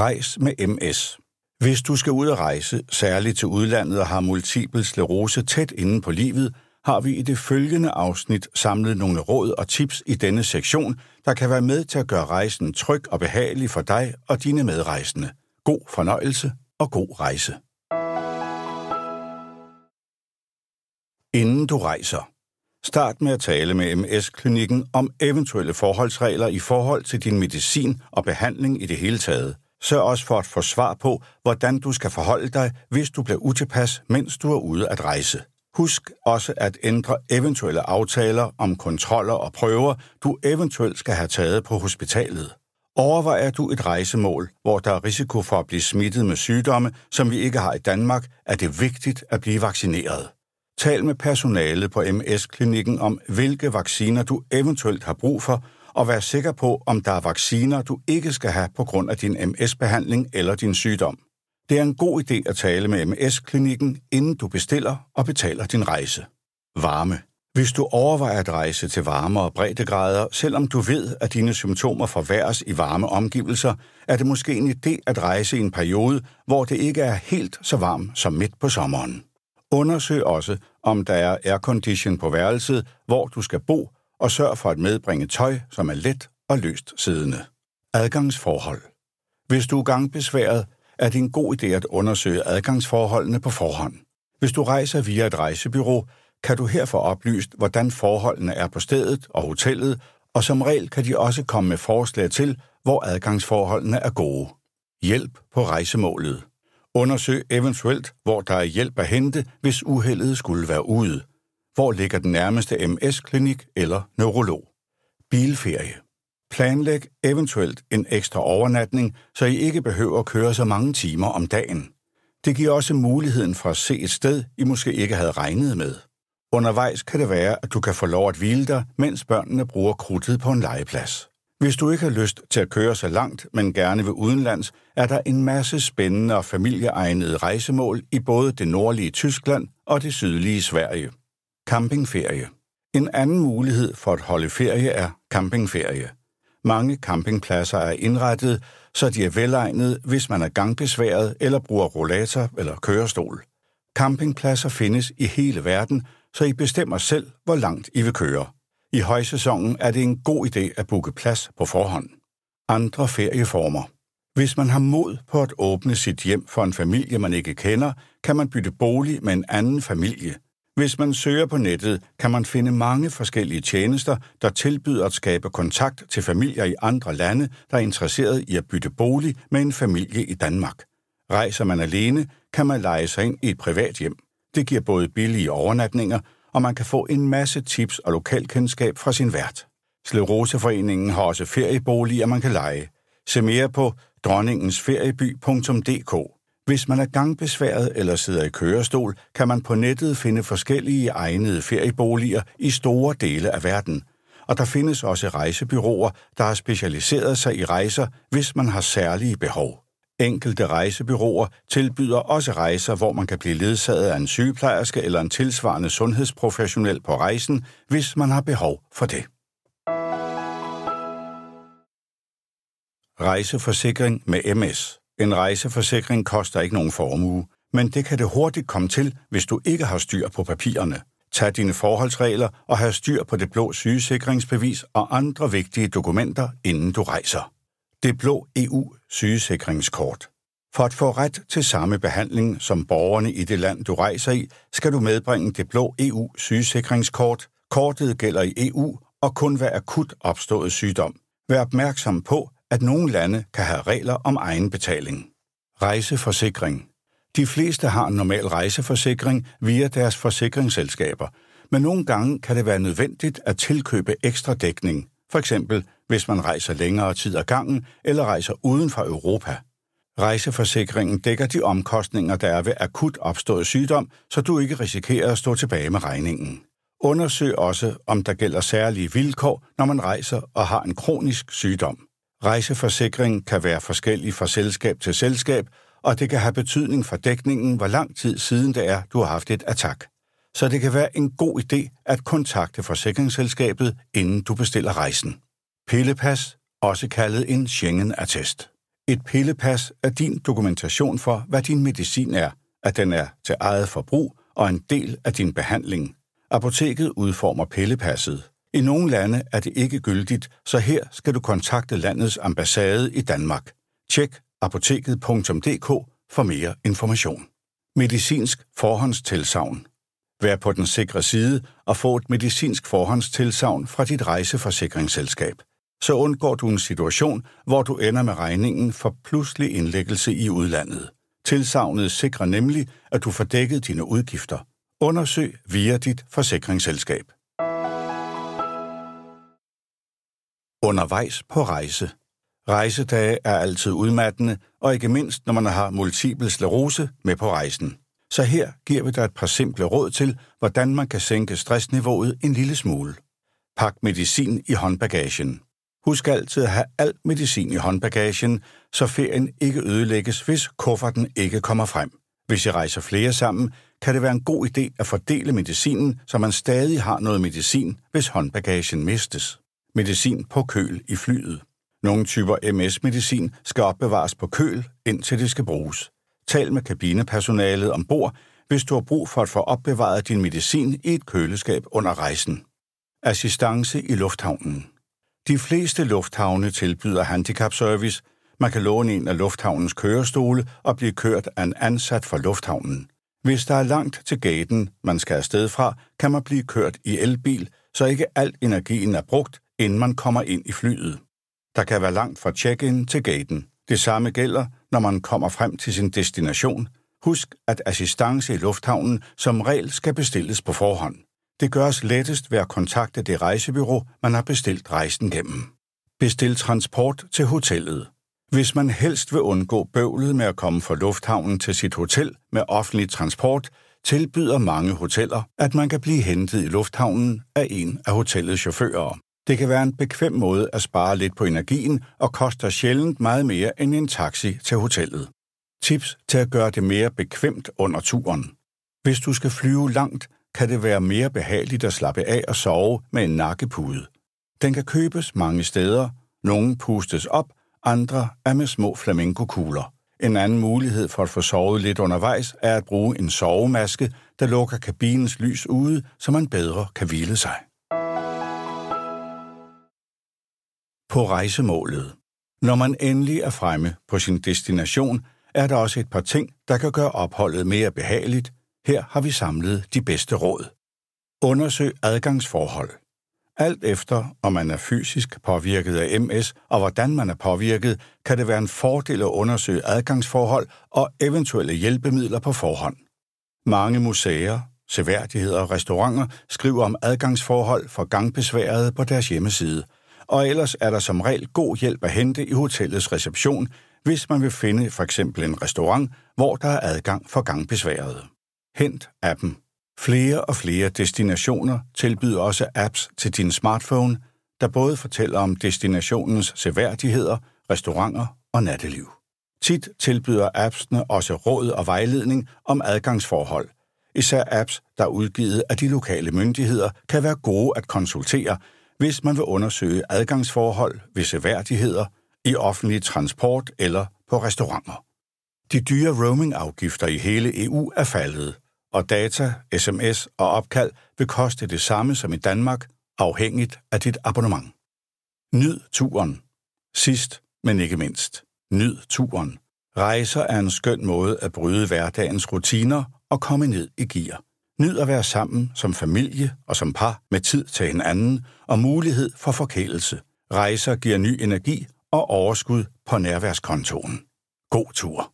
Rejs med MS. Hvis du skal ud og rejse, særligt til udlandet og har multiple sklerose tæt inde på livet, har vi i det følgende afsnit samlet nogle råd og tips i denne sektion, der kan være med til at gøre rejsen tryg og behagelig for dig og dine medrejsende. God fornøjelse og god rejse. Inden du rejser. Start med at tale med MS-klinikken om eventuelle forholdsregler i forhold til din medicin og behandling i det hele taget. Sørg også for at få svar på, hvordan du skal forholde dig, hvis du bliver utilpas, mens du er ude at rejse. Husk også at ændre eventuelle aftaler om kontroller og prøver, du eventuelt skal have taget på hospitalet. Overvejer du et rejsemål, hvor der er risiko for at blive smittet med sygdomme, som vi ikke har i Danmark, er det vigtigt at blive vaccineret. Tal med personalet på MS-klinikken om, hvilke vacciner du eventuelt har brug for, og vær sikker på, om der er vacciner, du ikke skal have på grund af din MS-behandling eller din sygdom. Det er en god idé at tale med MS-klinikken, inden du bestiller og betaler din rejse. Varme. Hvis du overvejer at rejse til varmere breddegrader, selvom du ved, at dine symptomer forværres i varme omgivelser, er det måske en idé at rejse i en periode, hvor det ikke er helt så varmt som midt på sommeren. Undersøg også, om der er aircondition på værelset, hvor du skal bo, og sørg for at medbringe tøj, som er let og løst siddende. Adgangsforhold. Hvis du er gangbesværet, er det en god idé at undersøge adgangsforholdene på forhånd. Hvis du rejser via et rejsebyrå, kan du her få oplyst, hvordan forholdene er på stedet og hotellet, og som regel kan de også komme med forslag til, hvor adgangsforholdene er gode. Hjælp på rejsemålet. Undersøg eventuelt, hvor der er hjælp at hente, hvis uheldet skulle være ude. Hvor ligger den nærmeste MS-klinik eller neurolog? Bilferie. Planlæg eventuelt en ekstra overnatning, så I ikke behøver at køre så mange timer om dagen. Det giver også muligheden for at se et sted, I måske ikke havde regnet med. Undervejs kan det være, at du kan få lov at hvile dig, mens børnene bruger krudtet på en legeplads. Hvis du ikke har lyst til at køre så langt, men gerne vil udenlands, er der en masse spændende og familieegnede rejsemål i både det nordlige Tyskland og det sydlige Sverige. Campingferie. En anden mulighed for at holde ferie er campingferie. Mange campingpladser er indrettet, så de er velegnede, hvis man er gangbesværet eller bruger rollator eller kørestol. Campingpladser findes i hele verden, så I bestemmer selv, hvor langt I vil køre. I højsæsonen er det en god idé at booke plads på forhånd. Andre ferieformer. Hvis man har mod på at åbne sit hjem for en familie, man ikke kender, kan man bytte bolig med en anden familie. Hvis man søger på nettet, kan man finde mange forskellige tjenester, der tilbyder at skabe kontakt til familier i andre lande, der er interesseret i at bytte bolig med en familie i Danmark. Rejser man alene, kan man lege sig ind i et privat hjem. Det giver både billige overnatninger, og man kan få en masse tips og lokalkendskab fra sin vært. Sleroseforeningen har også ferieboliger, man kan lege. Se mere på dronningensferieby.dk. Hvis man er gangbesværet eller sidder i kørestol, kan man på nettet finde forskellige egnede ferieboliger i store dele af verden. Og der findes også rejsebyråer, der har specialiseret sig i rejser, hvis man har særlige behov. Enkelte rejsebyråer tilbyder også rejser, hvor man kan blive ledsaget af en sygeplejerske eller en tilsvarende sundhedsprofessionel på rejsen, hvis man har behov for det. Rejseforsikring med MS. En rejseforsikring koster ikke nogen formue, men det kan det hurtigt komme til, hvis du ikke har styr på papirerne. Tag dine forholdsregler og have styr på det blå sygesikringsbevis og andre vigtige dokumenter, inden du rejser. Det blå EU-sygesikringskort. For at få ret til samme behandling som borgerne i det land, du rejser i, skal du medbringe det blå EU-sygesikringskort. Kortet gælder i EU og kun ved akut opstået sygdom. Vær opmærksom på, at nogle lande kan have regler om egenbetaling. Rejseforsikring. De fleste har en normal rejseforsikring via deres forsikringsselskaber, men nogle gange kan det være nødvendigt at tilkøbe ekstra dækning, for eksempel hvis man rejser længere tid ad gangen eller rejser uden for Europa. Rejseforsikringen dækker de omkostninger, der er ved akut opstået sygdom, så du ikke risikerer at stå tilbage med regningen. Undersøg også, om der gælder særlige vilkår, når man rejser og har en kronisk sygdom. Rejseforsikring kan være forskellig fra selskab til selskab, og det kan have betydning for dækningen, hvor lang tid siden det er, du har haft et attack. Så det kan være en god idé at kontakte forsikringsselskabet, inden du bestiller rejsen. Pillepas, også kaldet en Schengen-attest. Et pillepas er din dokumentation for, hvad din medicin er, at den er til eget forbrug og en del af din behandling. Apoteket udformer pillepasset. I nogle lande er det ikke gyldigt, så her skal du kontakte landets ambassade i Danmark. Tjek apoteket.dk for mere information. Medicinsk forhåndstilsavn. Vær på den sikre side og få et medicinsk forhåndstilsavn fra dit rejseforsikringsselskab. Så undgår du en situation, hvor du ender med regningen for pludselig indlæggelse i udlandet. Tilsavnet sikrer nemlig, at du får dækket dine udgifter. Undersøg via dit forsikringsselskab. Undervejs på rejse. Rejsedage er altid udmattende, og ikke mindst, når man har multiple sklerose med på rejsen. Så her giver vi dig et par simple råd til, hvordan man kan sænke stressniveauet en lille smule. Pak medicin i håndbagagen. Husk altid at have al medicin i håndbagagen, så ferien ikke ødelægges, hvis kufferten ikke kommer frem. Hvis I rejser flere sammen, kan det være en god idé at fordele medicinen, så man stadig har noget medicin, hvis håndbagagen mistes. Medicin på køl i flyet. Nogle typer MS-medicin skal opbevares på køl, indtil det skal bruges. Tal med kabinepersonalet ombord, hvis du har brug for at få opbevaret din medicin i et køleskab under rejsen. Assistance i lufthavnen. De fleste lufthavne tilbyder handicapservice. Man kan låne en af lufthavnens kørestole og blive kørt af en ansat fra lufthavnen. Hvis der er langt til gaten, man skal afsted fra, kan man blive kørt i elbil, så ikke al energien er brugt, inden man kommer ind i flyet. Der kan være langt fra check-in til gaten. Det samme gælder, når man kommer frem til sin destination. Husk, at assistance i lufthavnen som regel skal bestilles på forhånd. Det gøres lettest ved at kontakte det rejsebyrå, man har bestilt rejsen gennem. Bestil transport til hotellet. Hvis man helst vil undgå bøvlet med at komme fra lufthavnen til sit hotel med offentlig transport, tilbyder mange hoteller, at man kan blive hentet i lufthavnen af en af hotellets chauffører. Det kan være en bekvem måde at spare lidt på energien og koster sjældent meget mere end en taxi til hotellet. Tips til at gøre det mere bekvemt under turen. Hvis du skal flyve langt, kan det være mere behageligt at slappe af og sove med en nakkepude. Den kan købes mange steder. Nogle pustes op, andre er med små flamingokugler. En anden mulighed for at få sovet lidt undervejs er at bruge en sovemaske, der lukker kabinens lys ude, så man bedre kan hvile sig. På rejsemålet. Når man endelig er fremme på sin destination, er der også et par ting, der kan gøre opholdet mere behageligt. Her har vi samlet de bedste råd. Undersøg adgangsforhold. Alt efter, om man er fysisk påvirket af MS og hvordan man er påvirket, kan det være en fordel at undersøge adgangsforhold og eventuelle hjælpemidler på forhånd. Mange museer, seværdigheder og restauranter skriver om adgangsforhold for gangbesværede på deres hjemmeside, og ellers er der som regel god hjælp at hente i hotellets reception, hvis man vil finde for eksempel en restaurant, hvor der er adgang for gangbesværede. Hent appen. Flere og flere destinationer tilbyder også apps til din smartphone, der både fortæller om destinationens seværdigheder, restauranter og natteliv. Tit tilbyder appsene også råd og vejledning om adgangsforhold. Især apps, der er udgivet af de lokale myndigheder, kan være gode at konsultere, hvis man vil undersøge adgangsforhold ved seværdigheder, i offentlig transport eller på restauranter. De dyre roamingafgifter i hele EU er faldet, og data, sms og opkald vil koste det samme som i Danmark, afhængigt af dit abonnement. Nyd turen. Sidst, men ikke mindst. Nyd turen. Rejser er en skøn måde at bryde hverdagens rutiner og komme ned i gear. Nyd at være sammen som familie og som par med tid til hinanden og mulighed for forkælelse. Rejser giver ny energi og overskud på nærværskontoen. God tur.